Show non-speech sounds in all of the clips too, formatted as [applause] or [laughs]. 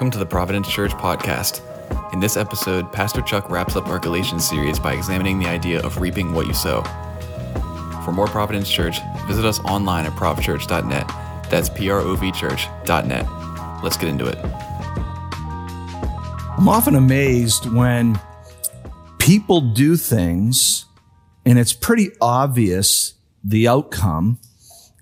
Welcome to the Providence Church podcast. In this episode, Pastor Chuck wraps up our Galatians series by examining the idea of reaping what you sow. For more Providence Church, visit us online at provchurch.net. That's P R O V church.net. Let's get into it. I'm often amazed when people do things and it's pretty obvious the outcome,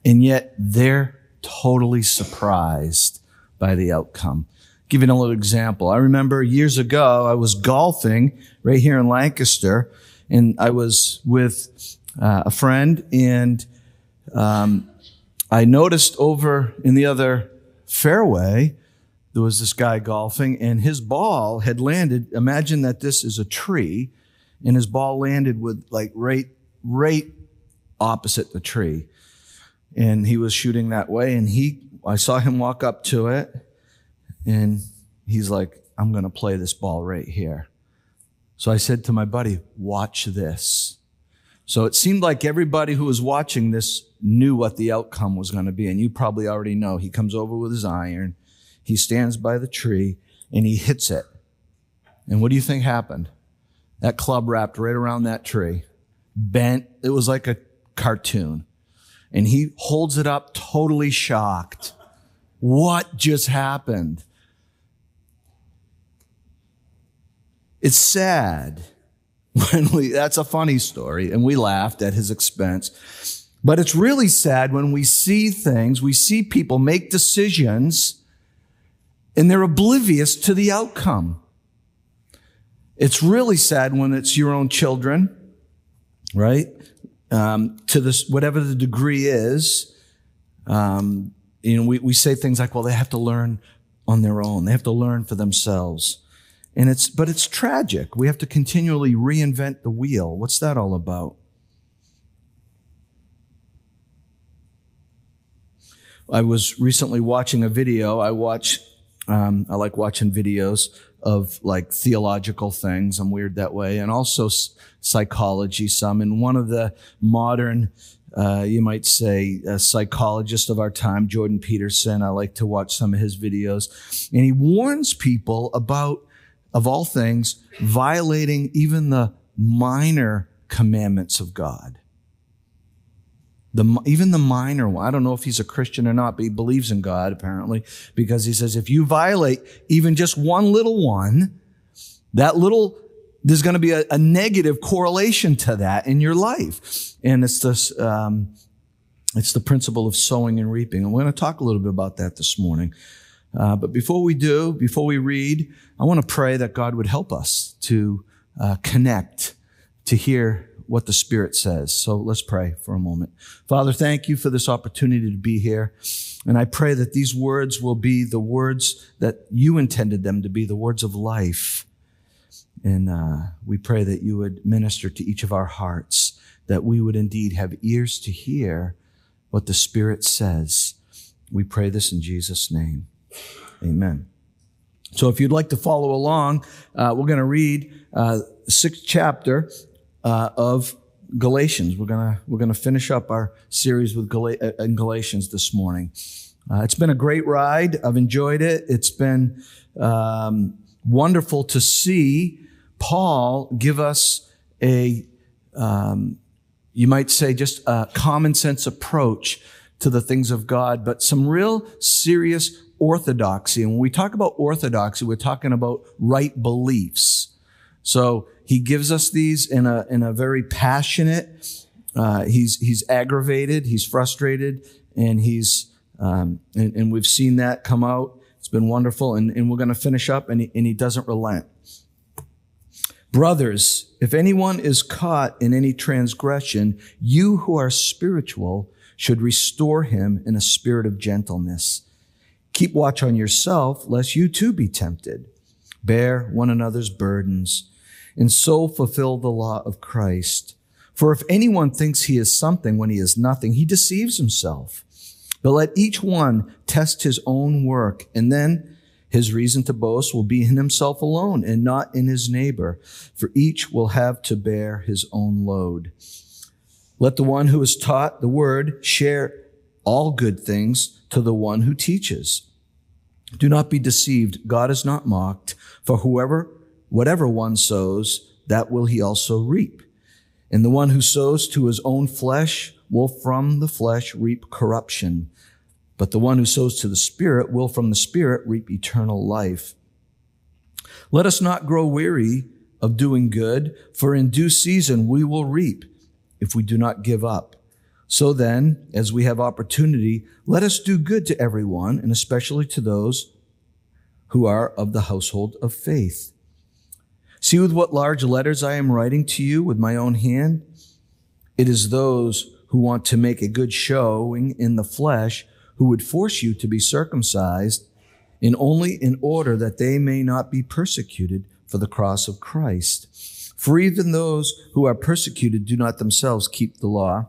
and yet they're totally surprised by the outcome. Give you a little example. I remember years ago, I was golfing right here in Lancaster, and I was with uh, a friend, and um, I noticed over in the other fairway, there was this guy golfing, and his ball had landed. Imagine that this is a tree, and his ball landed with like right, right opposite the tree. And he was shooting that way, and he, I saw him walk up to it, and he's like, I'm going to play this ball right here. So I said to my buddy, watch this. So it seemed like everybody who was watching this knew what the outcome was going to be. And you probably already know. He comes over with his iron. He stands by the tree and he hits it. And what do you think happened? That club wrapped right around that tree, bent. It was like a cartoon. And he holds it up totally shocked. What just happened? It's sad [laughs] when we, that's a funny story, and we laughed at his expense. But it's really sad when we see things, we see people make decisions, and they're oblivious to the outcome. It's really sad when it's your own children, right? Um, to this, whatever the degree is. Um, you know, we, we say things like, well, they have to learn on their own. They have to learn for themselves. And it's, but it's tragic. We have to continually reinvent the wheel. What's that all about? I was recently watching a video. I watch, um, I like watching videos of like theological things. I'm weird that way. And also psychology some. And one of the modern, uh, you might say, a psychologist of our time, Jordan Peterson. I like to watch some of his videos. And he warns people about, of all things, violating even the minor commandments of God. The, even the minor one. I don't know if he's a Christian or not, but he believes in God apparently because he says if you violate even just one little one, that little, there's going to be a, a negative correlation to that in your life. And it's this, um, it's the principle of sowing and reaping. And we're going to talk a little bit about that this morning. Uh, but before we do, before we read, I want to pray that God would help us to uh, connect, to hear what the Spirit says. So let's pray for a moment. Father, thank you for this opportunity to be here. And I pray that these words will be the words that you intended them to be, the words of life. And uh, we pray that you would minister to each of our hearts, that we would indeed have ears to hear what the Spirit says. We pray this in Jesus' name. Amen. So if you'd like to follow along, uh, we're going to read uh, sixth chapter uh, of Galatians. We're gonna we're gonna finish up our series with Gal- uh, in Galatians this morning. Uh, it's been a great ride. I've enjoyed it. It's been um, wonderful to see Paul give us a um, you might say just a common sense approach to the things of God, but some real serious orthodoxy. And when we talk about orthodoxy, we're talking about right beliefs. So he gives us these in a, in a very passionate, uh, he's, he's aggravated, he's frustrated, and he's, um, and, and, we've seen that come out. It's been wonderful. And, and we're going to finish up and he, and he doesn't relent. Brothers, if anyone is caught in any transgression, you who are spiritual should restore him in a spirit of gentleness. Keep watch on yourself, lest you too be tempted. Bear one another's burdens and so fulfill the law of Christ. For if anyone thinks he is something when he is nothing, he deceives himself. But let each one test his own work, and then his reason to boast will be in himself alone and not in his neighbor, for each will have to bear his own load. Let the one who is taught the word share all good things to the one who teaches. Do not be deceived. God is not mocked. For whoever, whatever one sows, that will he also reap. And the one who sows to his own flesh will from the flesh reap corruption. But the one who sows to the Spirit will from the Spirit reap eternal life. Let us not grow weary of doing good, for in due season we will reap if we do not give up. So then, as we have opportunity, let us do good to everyone, and especially to those who are of the household of faith. See with what large letters I am writing to you with my own hand? It is those who want to make a good showing in the flesh who would force you to be circumcised in only in order that they may not be persecuted for the cross of Christ. For even those who are persecuted do not themselves keep the law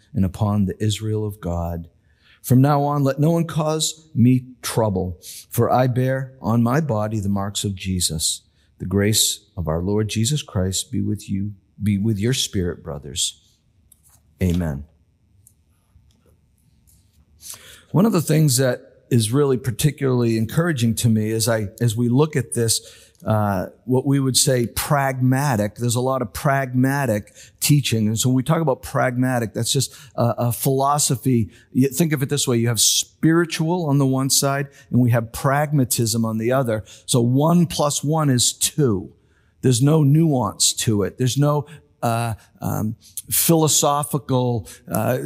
and upon the Israel of God. From now on, let no one cause me trouble, for I bear on my body the marks of Jesus. The grace of our Lord Jesus Christ be with you, be with your spirit, brothers. Amen. One of the things that is really particularly encouraging to me as I, as we look at this uh, what we would say pragmatic. There's a lot of pragmatic teaching. And so when we talk about pragmatic, that's just a, a philosophy. You think of it this way. You have spiritual on the one side and we have pragmatism on the other. So one plus one is two. There's no nuance to it. There's no uh, um, philosophical uh,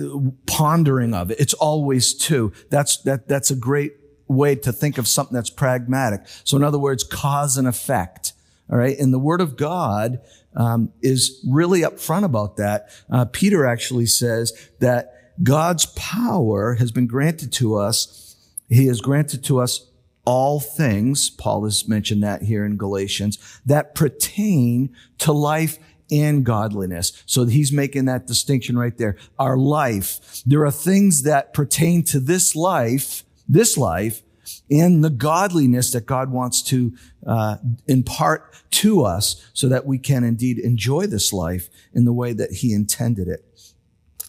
pondering of it. It's always two. That's that. That's a great way to think of something that's pragmatic. So in other words, cause and effect. All right. And the word of God um, is really upfront about that. Uh, Peter actually says that God's power has been granted to us. He has granted to us all things. Paul has mentioned that here in Galatians that pertain to life and godliness. So he's making that distinction right there. Our life. There are things that pertain to this life this life and the godliness that God wants to uh, impart to us so that we can indeed enjoy this life in the way that He intended it.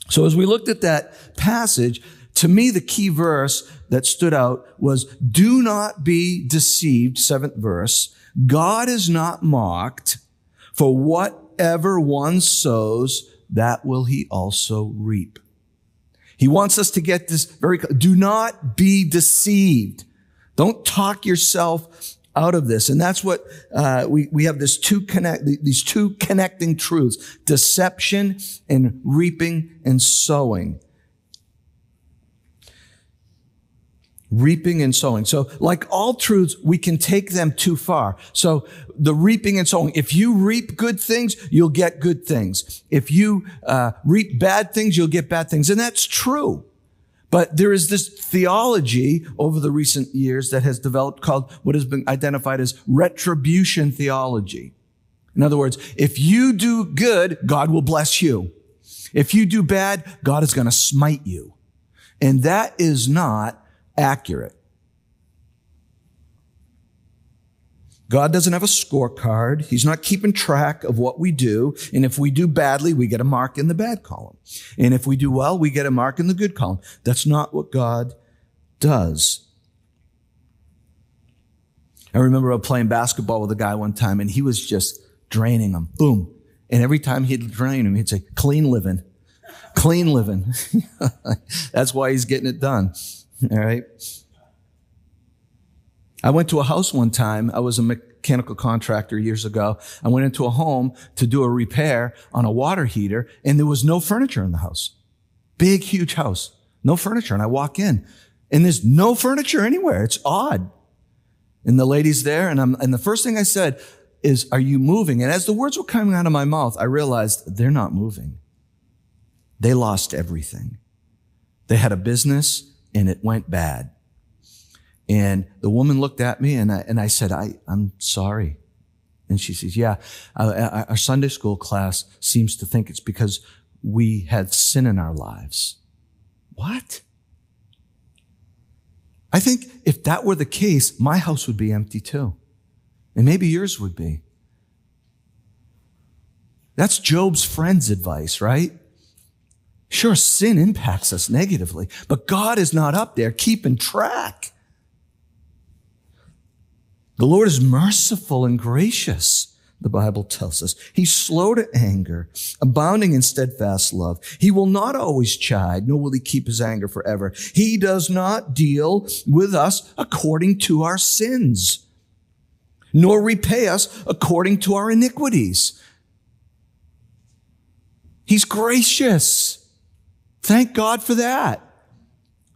So as we looked at that passage, to me, the key verse that stood out was, do not be deceived, seventh verse. God is not mocked for whatever one sows, that will he also reap. He wants us to get this very, do not be deceived. Don't talk yourself out of this. And that's what, uh, we, we have this two connect, these two connecting truths, deception and reaping and sowing. Reaping and sowing. So like all truths, we can take them too far. So the reaping and sowing, if you reap good things, you'll get good things. If you uh, reap bad things, you'll get bad things. And that's true. But there is this theology over the recent years that has developed called what has been identified as retribution theology. In other words, if you do good, God will bless you. If you do bad, God is going to smite you. And that is not accurate. God doesn't have a scorecard. He's not keeping track of what we do. And if we do badly, we get a mark in the bad column. And if we do well, we get a mark in the good column. That's not what God does. I remember playing basketball with a guy one time and he was just draining him. Boom. And every time he'd drain him, he'd say, clean living, clean living. [laughs] That's why he's getting it done. All right. I went to a house one time. I was a mechanical contractor years ago. I went into a home to do a repair on a water heater and there was no furniture in the house. Big, huge house. No furniture. And I walk in and there's no furniture anywhere. It's odd. And the lady's there and I'm, and the first thing I said is, are you moving? And as the words were coming out of my mouth, I realized they're not moving. They lost everything. They had a business and it went bad. And the woman looked at me and I, and I said, I, I'm sorry. And she says, yeah, uh, our Sunday school class seems to think it's because we had sin in our lives. What? I think if that were the case, my house would be empty too. And maybe yours would be. That's Job's friend's advice, right? Sure, sin impacts us negatively, but God is not up there keeping track. The Lord is merciful and gracious, the Bible tells us. He's slow to anger, abounding in steadfast love. He will not always chide, nor will he keep his anger forever. He does not deal with us according to our sins, nor repay us according to our iniquities. He's gracious. Thank God for that.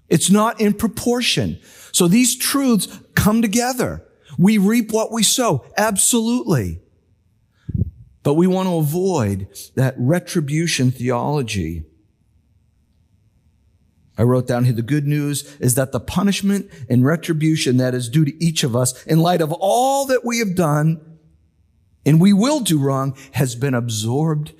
It's not in proportion. So these truths come together. We reap what we sow. Absolutely. But we want to avoid that retribution theology. I wrote down here the good news is that the punishment and retribution that is due to each of us in light of all that we have done and we will do wrong has been absorbed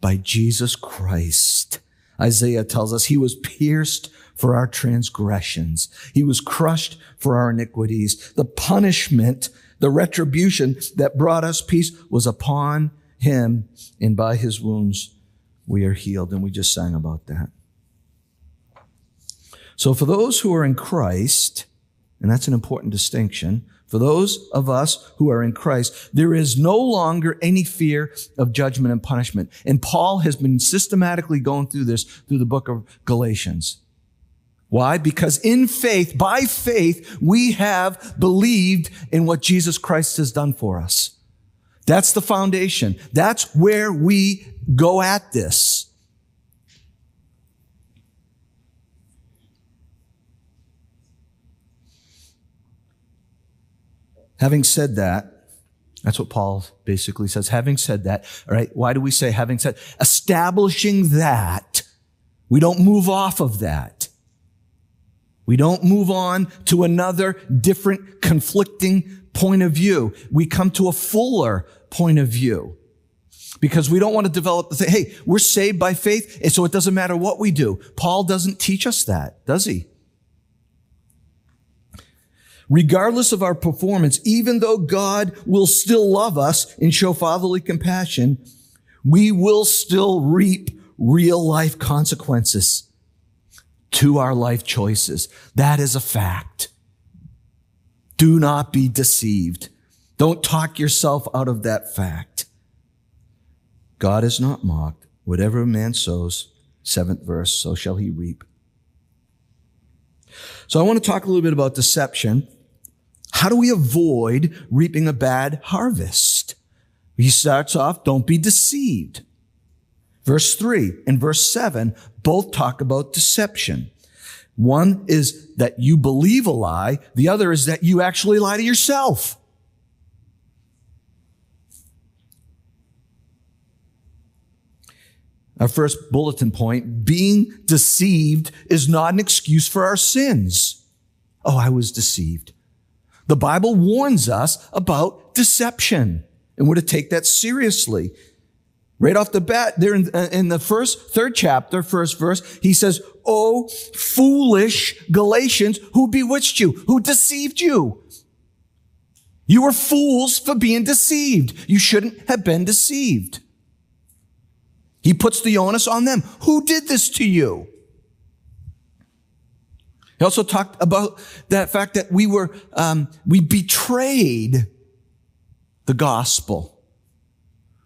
by Jesus Christ. Isaiah tells us he was pierced for our transgressions. He was crushed for our iniquities. The punishment, the retribution that brought us peace was upon him, and by his wounds we are healed. And we just sang about that. So for those who are in Christ, and that's an important distinction, for those of us who are in Christ, there is no longer any fear of judgment and punishment. And Paul has been systematically going through this through the book of Galatians. Why? Because in faith, by faith, we have believed in what Jesus Christ has done for us. That's the foundation. That's where we go at this. Having said that, that's what Paul basically says. Having said that, all right, why do we say having said? Establishing that, we don't move off of that. We don't move on to another different conflicting point of view. We come to a fuller point of view because we don't want to develop the thing. Hey, we're saved by faith. And so it doesn't matter what we do. Paul doesn't teach us that, does he? Regardless of our performance, even though God will still love us and show fatherly compassion, we will still reap real life consequences to our life choices. That is a fact. Do not be deceived. Don't talk yourself out of that fact. God is not mocked. Whatever a man sows, seventh verse, so shall he reap. So I want to talk a little bit about deception. How do we avoid reaping a bad harvest? He starts off, don't be deceived. Verse three and verse seven both talk about deception. One is that you believe a lie. The other is that you actually lie to yourself. Our first bulletin point, being deceived is not an excuse for our sins. Oh, I was deceived. The Bible warns us about deception and we're to take that seriously. Right off the bat, there in, in, the first, third chapter, first verse, he says, Oh, foolish Galatians, who bewitched you? Who deceived you? You were fools for being deceived. You shouldn't have been deceived. He puts the onus on them. Who did this to you? He also talked about that fact that we were, um, we betrayed the gospel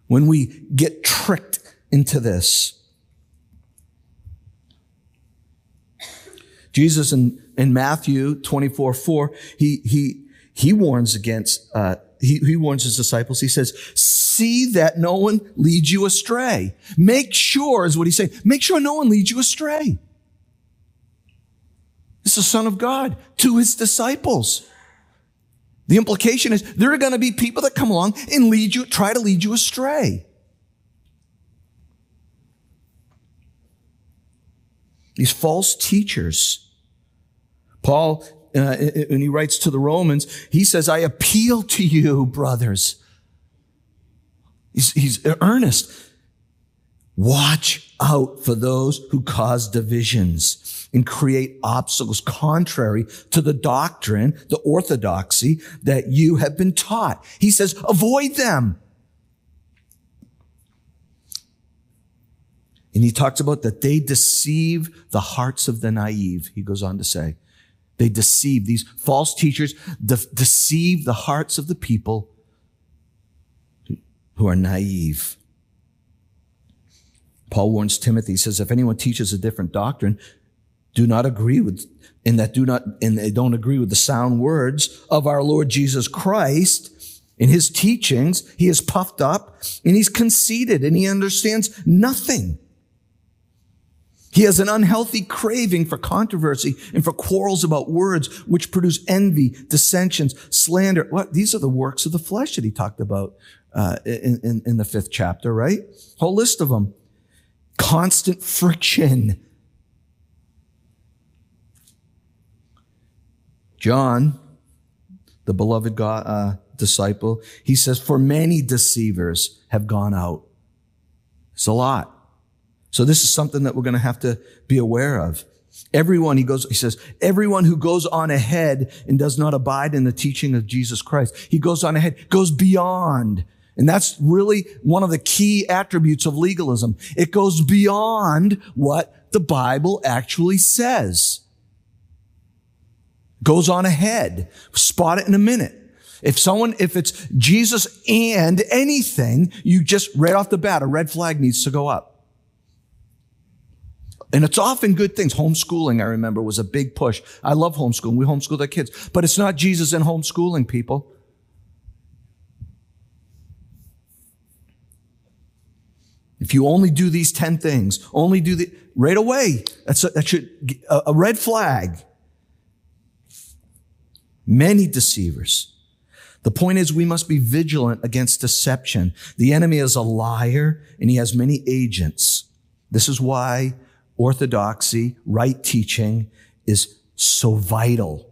when we get tricked into this. Jesus in, in Matthew 24, 4, he, he, he warns against, uh, he, he warns his disciples. He says, see that no one leads you astray. Make sure is what he's saying. Make sure no one leads you astray. Is the Son of God to his disciples. The implication is there are going to be people that come along and lead you, try to lead you astray. These false teachers. Paul uh, when he writes to the Romans, he says, I appeal to you, brothers. He's, he's earnest. Watch out for those who cause divisions and create obstacles contrary to the doctrine, the orthodoxy that you have been taught. He says, avoid them. And he talks about that they deceive the hearts of the naive. He goes on to say, they deceive these false teachers, de- deceive the hearts of the people who are naive. Paul warns Timothy, he says, if anyone teaches a different doctrine, do not agree with, in that do not, and they don't agree with the sound words of our Lord Jesus Christ. In his teachings, he is puffed up and he's conceited and he understands nothing. He has an unhealthy craving for controversy and for quarrels about words, which produce envy, dissensions, slander. What? These are the works of the flesh that he talked about uh, in, in, in the fifth chapter, right? Whole list of them. Constant friction. John, the beloved God, uh, disciple, he says, for many deceivers have gone out. It's a lot. So this is something that we're going to have to be aware of. Everyone, he goes, he says, everyone who goes on ahead and does not abide in the teaching of Jesus Christ, he goes on ahead, goes beyond. And that's really one of the key attributes of legalism. It goes beyond what the Bible actually says. Goes on ahead. Spot it in a minute. If someone, if it's Jesus and anything, you just right off the bat, a red flag needs to go up. And it's often good things. Homeschooling, I remember, was a big push. I love homeschooling. We homeschool our kids. But it's not Jesus and homeschooling, people. If you only do these 10 things, only do the, right away, that's a, that should, a, a red flag. Many deceivers. The point is we must be vigilant against deception. The enemy is a liar and he has many agents. This is why orthodoxy, right teaching is so vital.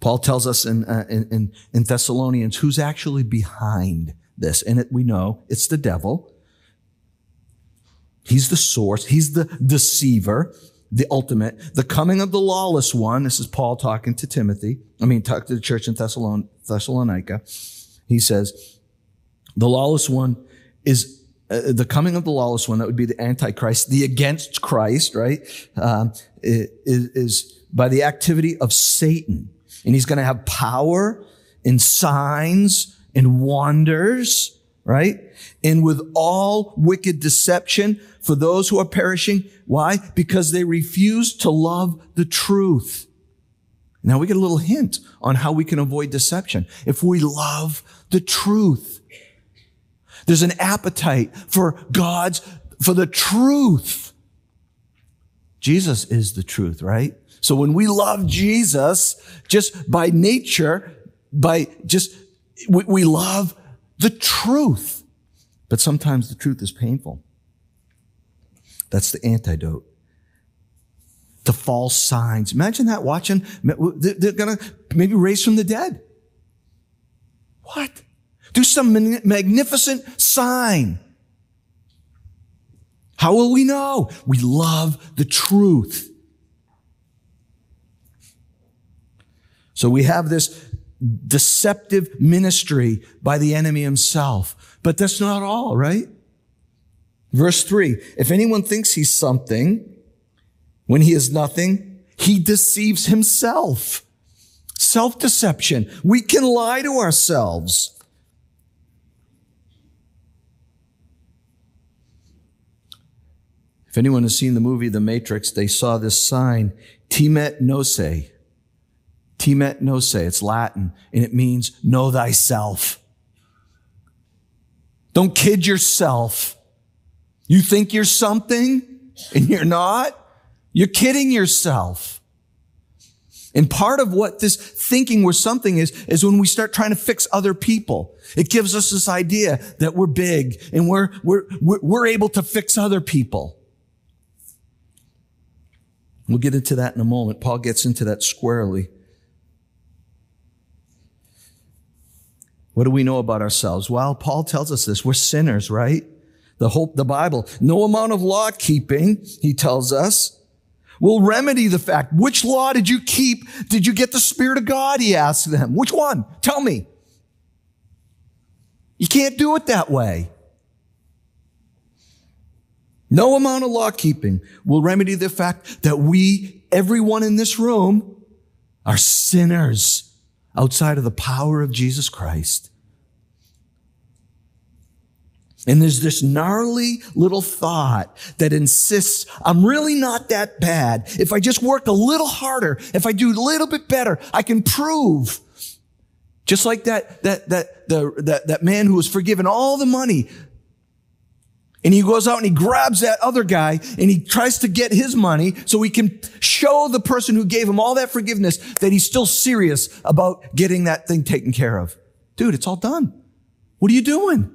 Paul tells us in, uh, in, in, Thessalonians who's actually behind this. And it, we know it's the devil. He's the source. He's the deceiver, the ultimate. The coming of the lawless one. This is Paul talking to Timothy. I mean, talk to the church in Thessalon- Thessalonica. He says, the lawless one is uh, the coming of the lawless one, that would be the Antichrist, the against Christ, right, um, is, is by the activity of Satan. And he's going to have power and signs and wonders, right? And with all wicked deception for those who are perishing. Why? Because they refuse to love the truth. Now we get a little hint on how we can avoid deception. If we love the truth. There's an appetite for God's, for the truth. Jesus is the truth, right? So when we love Jesus, just by nature, by just, we, we love the truth. But sometimes the truth is painful. That's the antidote. The false signs. Imagine that watching, they're gonna maybe raise from the dead. What? Do some magnificent sign. How will we know? We love the truth. So we have this deceptive ministry by the enemy himself. But that's not all, right? Verse three. If anyone thinks he's something when he is nothing, he deceives himself. Self-deception. We can lie to ourselves. If anyone has seen the movie The Matrix, they saw this sign, Temet Nosce. Temet Nosce. It's Latin and it means know thyself. Don't kid yourself. You think you're something and you're not. You're kidding yourself. And part of what this thinking we're something is, is when we start trying to fix other people. It gives us this idea that we're big and we're, we're, we're, we're able to fix other people. We'll get into that in a moment. Paul gets into that squarely. What do we know about ourselves? Well, Paul tells us this. We're sinners, right? The hope, the Bible. No amount of law keeping, he tells us, will remedy the fact. Which law did you keep? Did you get the Spirit of God? He asked them. Which one? Tell me. You can't do it that way. No amount of law keeping will remedy the fact that we, everyone in this room, are sinners outside of the power of Jesus Christ. And there's this gnarly little thought that insists, I'm really not that bad. If I just work a little harder, if I do a little bit better, I can prove. Just like that, that, that, the, that, that man who was forgiven all the money and he goes out and he grabs that other guy and he tries to get his money so he can show the person who gave him all that forgiveness that he's still serious about getting that thing taken care of. Dude, it's all done. What are you doing?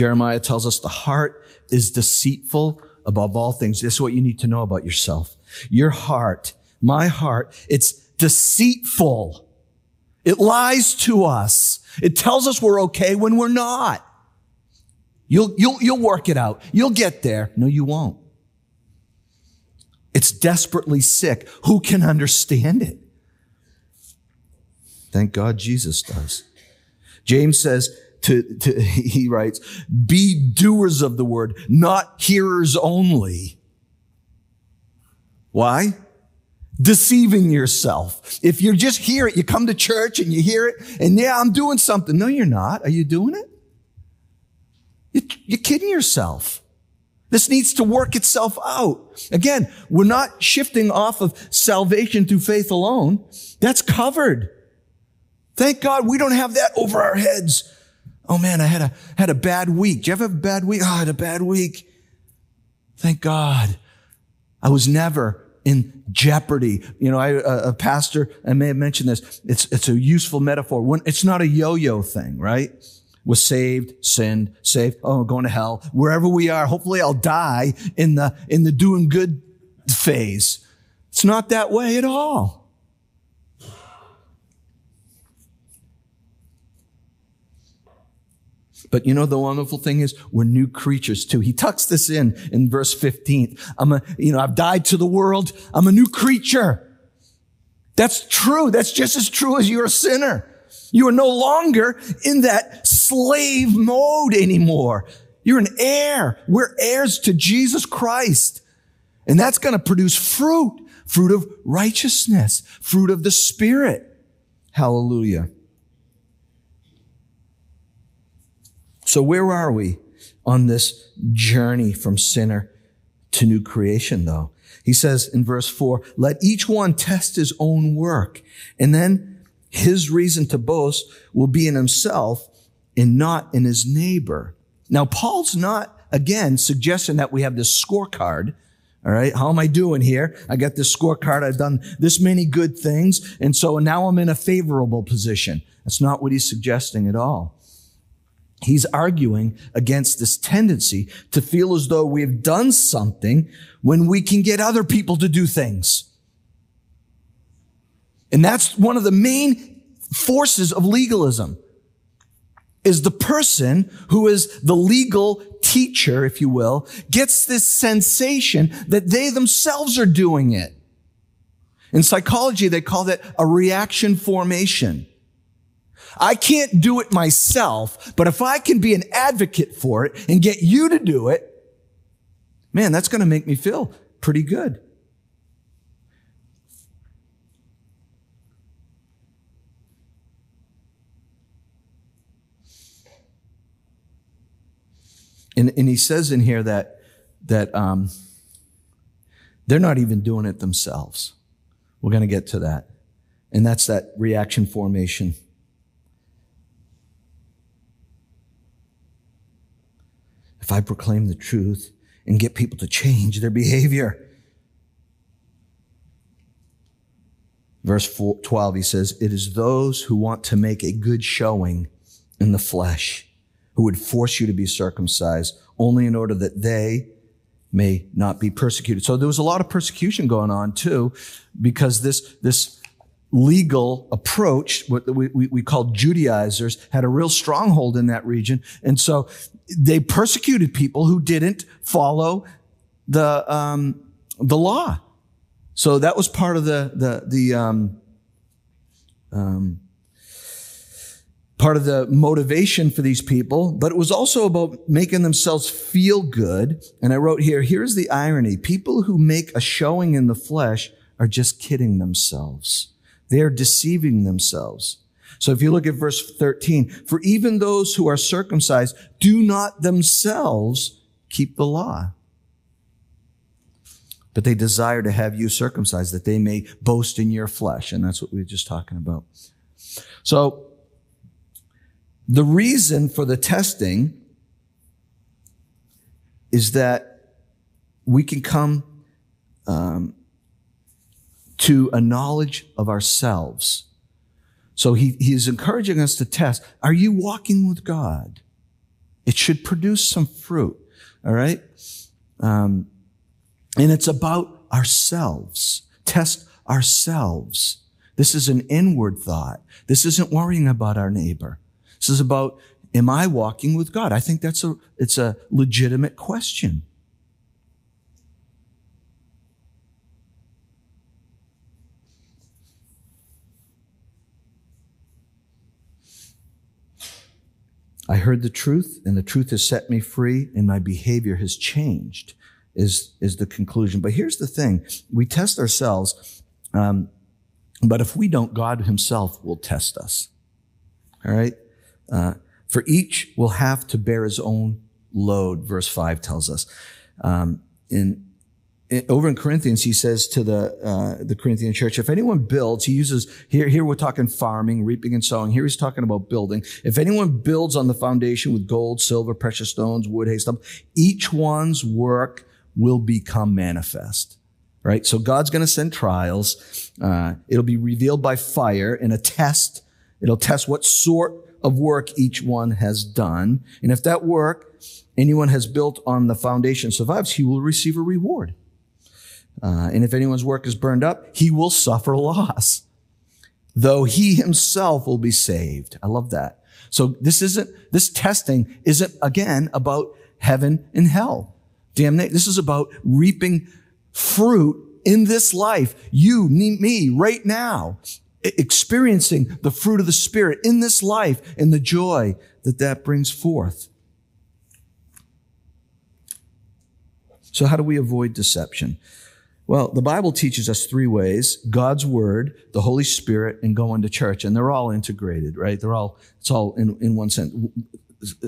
Jeremiah tells us the heart is deceitful above all things. This is what you need to know about yourself. Your heart, my heart, it's deceitful. It lies to us. It tells us we're okay when we're not. You'll, you'll, you'll work it out. You'll get there. No, you won't. It's desperately sick. Who can understand it? Thank God Jesus does. James says, to, to, [laughs] he writes, be doers of the word, not hearers only. Why? deceiving yourself. If you just hear it, you come to church and you hear it, and yeah, I'm doing something. No, you're not. Are you doing it? You're kidding yourself. This needs to work itself out. Again, we're not shifting off of salvation through faith alone. That's covered. Thank God we don't have that over our heads. Oh man, I had a, had a bad week. Do you ever have a bad week? Oh, I had a bad week. Thank God. I was never in jeopardy. You know, I, a pastor, I may have mentioned this. It's, it's a useful metaphor. When, it's not a yo-yo thing, right? Was saved, sinned, saved. Oh, going to hell. Wherever we are, hopefully I'll die in the, in the doing good phase. It's not that way at all. But you know, the wonderful thing is we're new creatures too. He tucks this in in verse 15. I'm a, you know, I've died to the world. I'm a new creature. That's true. That's just as true as you're a sinner. You are no longer in that slave mode anymore. You're an heir. We're heirs to Jesus Christ. And that's going to produce fruit, fruit of righteousness, fruit of the Spirit. Hallelujah. So where are we on this journey from sinner to new creation though? He says in verse four, let each one test his own work. And then his reason to boast will be in himself and not in his neighbor. Now, Paul's not, again, suggesting that we have this scorecard. All right. How am I doing here? I got this scorecard. I've done this many good things. And so now I'm in a favorable position. That's not what he's suggesting at all. He's arguing against this tendency to feel as though we've done something when we can get other people to do things. And that's one of the main forces of legalism is the person who is the legal teacher, if you will, gets this sensation that they themselves are doing it. In psychology, they call that a reaction formation. I can't do it myself, but if I can be an advocate for it and get you to do it, man, that's going to make me feel pretty good. And, and he says in here that, that um, they're not even doing it themselves. We're going to get to that. And that's that reaction formation. If I proclaim the truth and get people to change their behavior. Verse 12, he says, It is those who want to make a good showing in the flesh who would force you to be circumcised only in order that they may not be persecuted. So there was a lot of persecution going on too, because this, this legal approach, what we, we, we called Judaizers, had a real stronghold in that region. And so they persecuted people who didn't follow the, um, the law. So that was part of the, the, the, um, um, part of the motivation for these people, but it was also about making themselves feel good. And I wrote here, here's the irony. People who make a showing in the flesh are just kidding themselves. They're deceiving themselves. So if you look at verse 13, for even those who are circumcised do not themselves keep the law. But they desire to have you circumcised that they may boast in your flesh. And that's what we were just talking about. So the reason for the testing is that we can come um, to a knowledge of ourselves. So he, he is encouraging us to test. Are you walking with God? It should produce some fruit. All right. Um, and it's about ourselves. Test ourselves. This is an inward thought. This isn't worrying about our neighbor. This is about, am I walking with God? I think that's a, it's a legitimate question. I heard the truth and the truth has set me free and my behavior has changed is, is the conclusion. But here's the thing. We test ourselves. Um, but if we don't, God himself will test us. All right. Uh, for each will have to bear his own load, verse 5 tells us. Um, in, over in Corinthians, he says to the, uh, the Corinthian church, if anyone builds, he uses, here, here we're talking farming, reaping and sowing. Here he's talking about building. If anyone builds on the foundation with gold, silver, precious stones, wood, hay, stuff, each one's work will become manifest right? So God's going to send trials. Uh, it'll be revealed by fire in a test. It'll test what sort of work each one has done. And if that work anyone has built on the foundation survives, he will receive a reward. Uh, and if anyone's work is burned up, he will suffer loss, though he himself will be saved. I love that. So this isn't, this testing isn't again about heaven and hell. Damnation. This is about reaping fruit in this life. You, need me, right now experiencing the fruit of the Spirit in this life and the joy that that brings forth. So, how do we avoid deception? Well, the Bible teaches us three ways God's Word, the Holy Spirit, and going to church. And they're all integrated, right? They're all, it's all in, in one sense.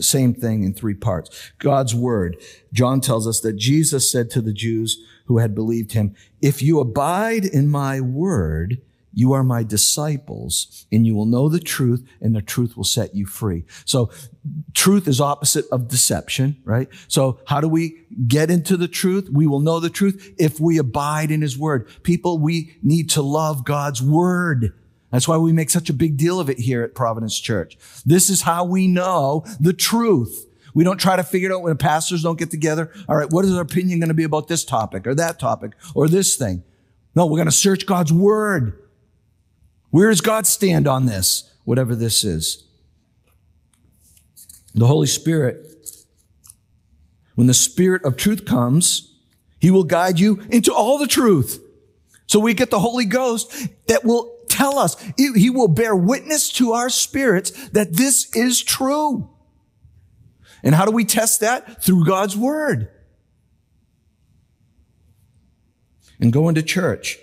Same thing in three parts. God's Word. John tells us that Jesus said to the Jews who had believed him, If you abide in my Word, you are my disciples and you will know the truth and the truth will set you free. So truth is opposite of deception, right? So how do we get into the truth? We will know the truth if we abide in his word. People, we need to love God's word. That's why we make such a big deal of it here at Providence Church. This is how we know the truth. We don't try to figure it out when the pastors don't get together. All right, what is our opinion going to be about this topic or that topic or this thing? No, we're going to search God's word. Where does God stand on this? Whatever this is. The Holy Spirit, when the Spirit of truth comes, He will guide you into all the truth. So we get the Holy Ghost that will tell us, He will bear witness to our spirits that this is true. And how do we test that? Through God's Word. And going to church.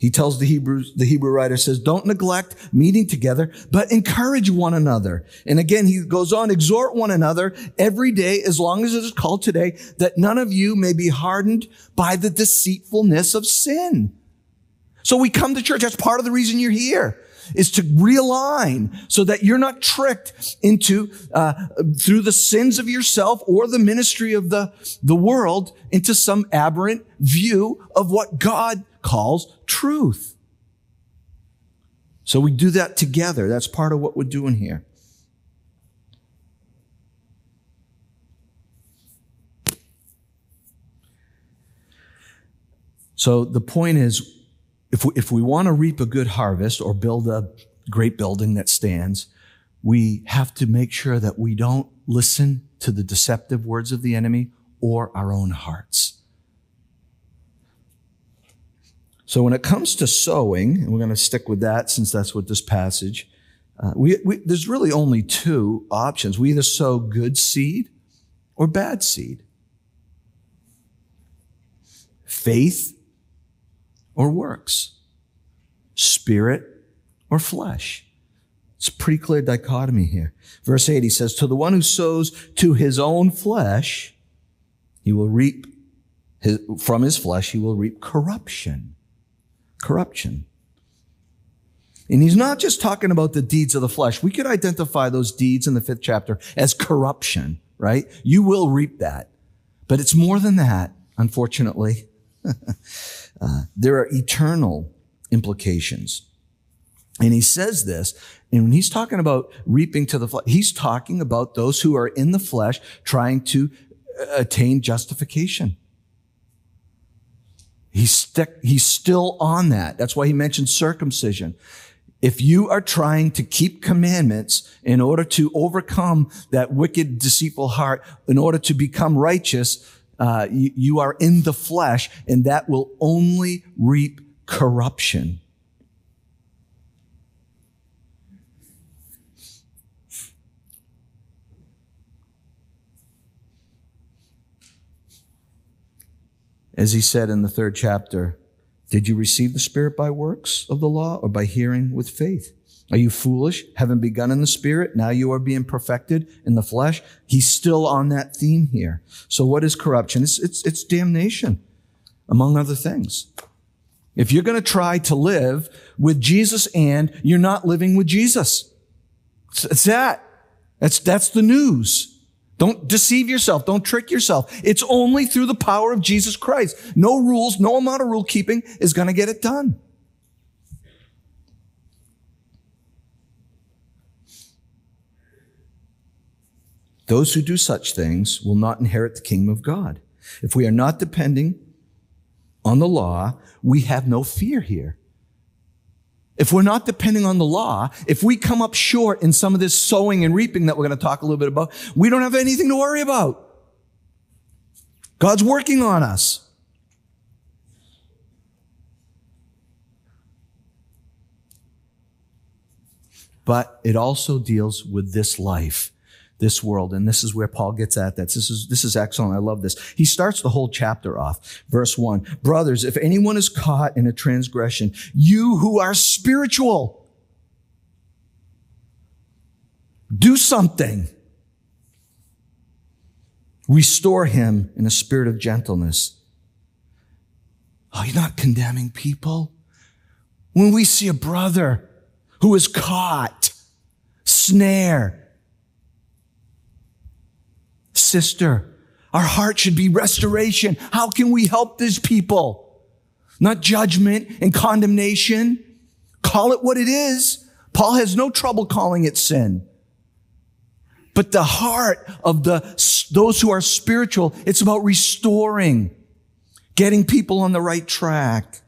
He tells the Hebrews, the Hebrew writer says, don't neglect meeting together, but encourage one another. And again, he goes on, exhort one another every day, as long as it is called today, that none of you may be hardened by the deceitfulness of sin. So we come to church. That's part of the reason you're here is to realign so that you're not tricked into uh, through the sins of yourself or the ministry of the the world into some aberrant view of what God calls truth. So we do that together. That's part of what we're doing here. So the point is, if we, if we want to reap a good harvest or build a great building that stands, we have to make sure that we don't listen to the deceptive words of the enemy or our own hearts. So when it comes to sowing, and we're going to stick with that since that's what this passage, uh, we, we, there's really only two options. We either sow good seed or bad seed. Faith or works. Spirit or flesh. It's a pretty clear dichotomy here. Verse 8, he says, To the one who sows to his own flesh, he will reap his, from his flesh, he will reap corruption corruption. And he's not just talking about the deeds of the flesh. We could identify those deeds in the fifth chapter as corruption, right? You will reap that. But it's more than that, unfortunately. [laughs] uh, there are eternal implications. And he says this, and when he's talking about reaping to the flesh, he's talking about those who are in the flesh trying to uh, attain justification. He's, stick, he's still on that. That's why he mentioned circumcision. If you are trying to keep commandments in order to overcome that wicked, deceitful heart, in order to become righteous, uh, you, you are in the flesh, and that will only reap corruption. As he said in the third chapter, did you receive the Spirit by works of the law or by hearing with faith? Are you foolish? Having begun in the Spirit, now you are being perfected in the flesh? He's still on that theme here. So what is corruption? It's, it's, it's damnation, among other things. If you're going to try to live with Jesus and you're not living with Jesus, it's, that. That's, that's the news. Don't deceive yourself. Don't trick yourself. It's only through the power of Jesus Christ. No rules, no amount of rule keeping is going to get it done. Those who do such things will not inherit the kingdom of God. If we are not depending on the law, we have no fear here. If we're not depending on the law, if we come up short in some of this sowing and reaping that we're going to talk a little bit about, we don't have anything to worry about. God's working on us. But it also deals with this life this world. And this is where Paul gets at that. This is, this is excellent. I love this. He starts the whole chapter off. Verse one. Brothers, if anyone is caught in a transgression, you who are spiritual, do something. Restore him in a spirit of gentleness. Oh, you're not condemning people. When we see a brother who is caught, snare, sister. Our heart should be restoration. How can we help these people? Not judgment and condemnation. Call it what it is. Paul has no trouble calling it sin. But the heart of the, those who are spiritual, it's about restoring, getting people on the right track.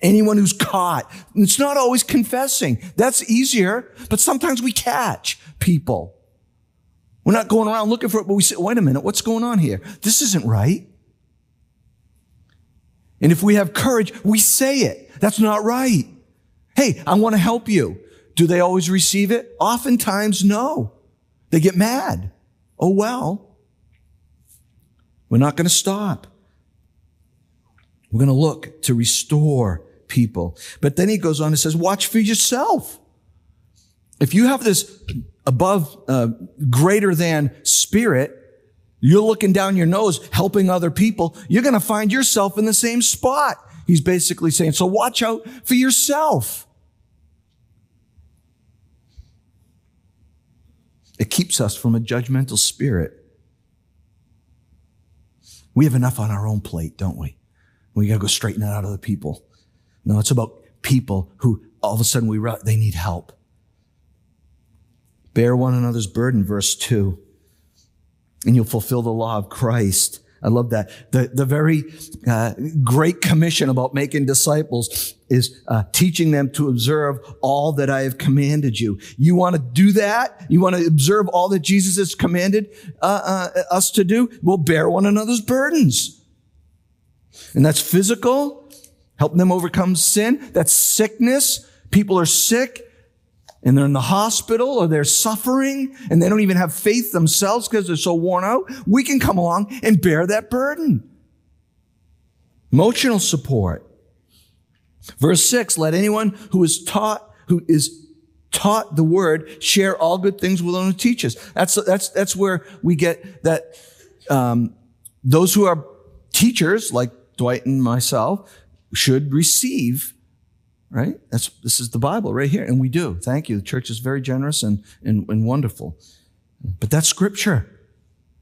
Anyone who's caught, it's not always confessing. That's easier, but sometimes we catch people. We're not going around looking for it, but we say, wait a minute, what's going on here? This isn't right. And if we have courage, we say it. That's not right. Hey, I want to help you. Do they always receive it? Oftentimes, no. They get mad. Oh, well. We're not going to stop. We're going to look to restore people. But then he goes on and says, watch for yourself. If you have this above, uh, greater than spirit, you're looking down your nose, helping other people, you're going to find yourself in the same spot. He's basically saying, so watch out for yourself. It keeps us from a judgmental spirit. We have enough on our own plate, don't we? We got to go straighten that out of the people. No, it's about people who all of a sudden we they need help. Bear one another's burden, verse 2, and you'll fulfill the law of Christ. I love that. The, the very uh, great commission about making disciples is uh, teaching them to observe all that I have commanded you. You want to do that? You want to observe all that Jesus has commanded uh, uh, us to do? We'll bear one another's burdens. And that's physical, helping them overcome sin. That's sickness. People are sick and they're in the hospital or they're suffering and they don't even have faith themselves because they're so worn out. We can come along and bear that burden. Emotional support. Verse six, let anyone who is taught, who is taught the word, share all good things with one who teaches. That's, that's, that's where we get that, um, those who are teachers, like Dwight and myself, should receive right? That's, this is the Bible right here. And we do. Thank you. The church is very generous and, and, and wonderful. But that's scripture.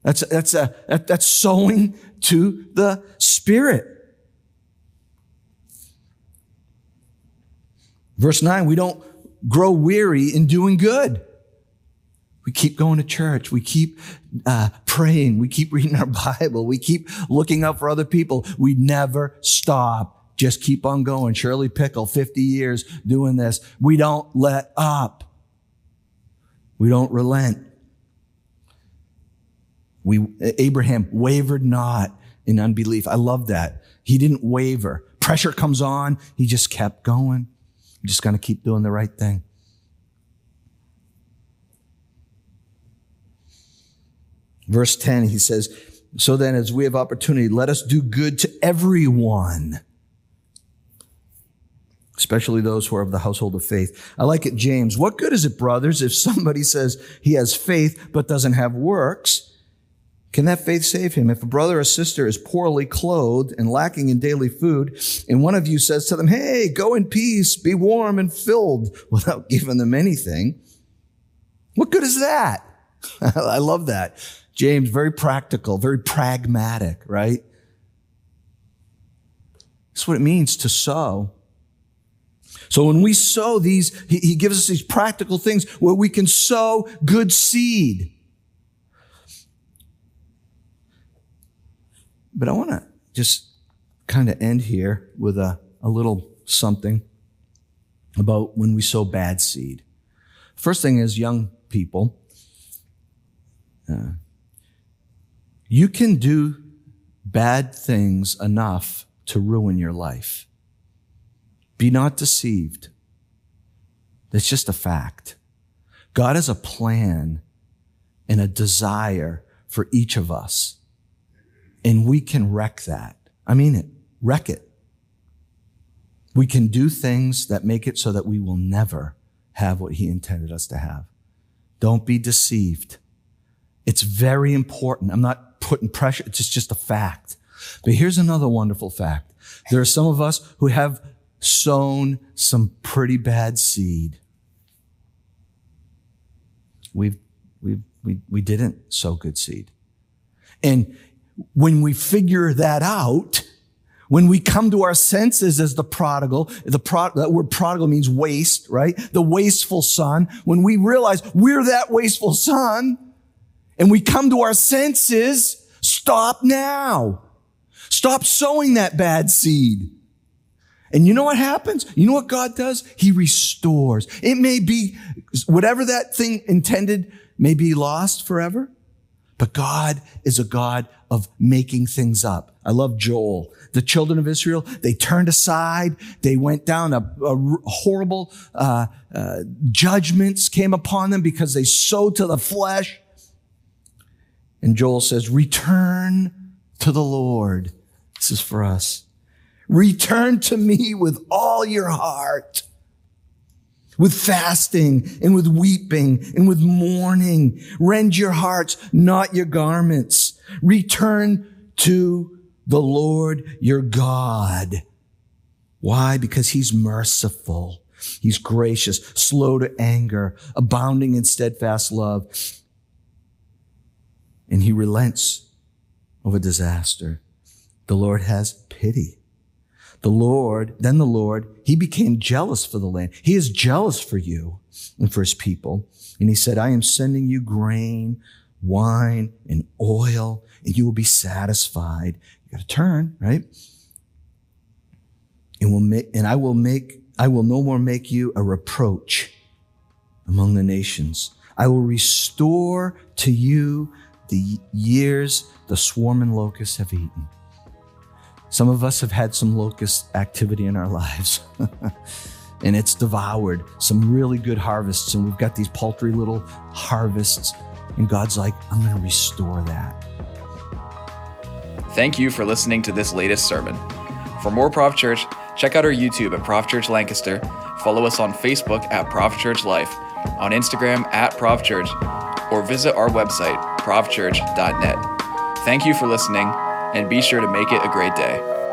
That's, that's, a, that, that's sowing to the Spirit. Verse 9, we don't grow weary in doing good. We keep going to church. We keep uh, praying. We keep reading our [laughs] Bible. We keep looking out for other people. We never stop. Just keep on going. Shirley Pickle, 50 years doing this. We don't let up. We don't relent. We, Abraham wavered not in unbelief. I love that. He didn't waver. Pressure comes on. He just kept going. I'm just going to keep doing the right thing. Verse 10, he says, So then, as we have opportunity, let us do good to everyone, especially those who are of the household of faith. I like it, James. What good is it, brothers, if somebody says he has faith but doesn't have works? Can that faith save him? If a brother or sister is poorly clothed and lacking in daily food, and one of you says to them, Hey, go in peace, be warm and filled [laughs] without giving them anything, what good is that? [laughs] I love that. James, very practical, very pragmatic, right? That's what it means to sow. So when we sow these, he, gives us these practical things where we can sow good seed. But I want to just kind of end here with a, a little something about when we sow bad seed. First thing is young people, uh, you can do bad things enough to ruin your life. Be not deceived. It's just a fact. God has a plan and a desire for each of us and we can wreck that. I mean it, wreck it. We can do things that make it so that we will never have what he intended us to have. Don't be deceived. It's very important. I'm not putting pressure. It's just a fact. But here's another wonderful fact. There are some of us who have sown some pretty bad seed. We've, we we, we didn't sow good seed. And when we figure that out, when we come to our senses as the prodigal, the pro, that word prodigal means waste, right? The wasteful son. When we realize we're that wasteful son and we come to our senses, stop now. Stop sowing that bad seed. And you know what happens? You know what God does? He restores. It may be whatever that thing intended may be lost forever. But God is a God of making things up. I love Joel. The children of Israel, they turned aside. They went down a, a horrible uh, uh, judgments came upon them because they sowed to the flesh. And Joel says, return to the Lord. This is for us. Return to me with all your heart with fasting and with weeping and with mourning. Rend your hearts, not your garments. Return to the Lord your God. Why? Because he's merciful. He's gracious, slow to anger, abounding in steadfast love. And he relents over disaster. The Lord has pity. The Lord, then the Lord, he became jealous for the land. He is jealous for you and for his people. And he said, I am sending you grain wine and oil, and you will be satisfied. You got to turn, right? And will make, and I will make, I will no more make you a reproach among the nations. I will restore to you the years the swarming locusts have eaten. Some of us have had some locust activity in our [laughs] lives. and it's devoured some really good harvests. And we've got these paltry little harvests. And God's like, I'm going to restore that. Thank you for listening to this latest sermon. For more ProvChurch, check out our YouTube at ProvChurch Lancaster, follow us on Facebook at ProvChurch Life, on Instagram at ProvChurch, or visit our website, provchurch.net. Thank you for listening, and be sure to make it a great day.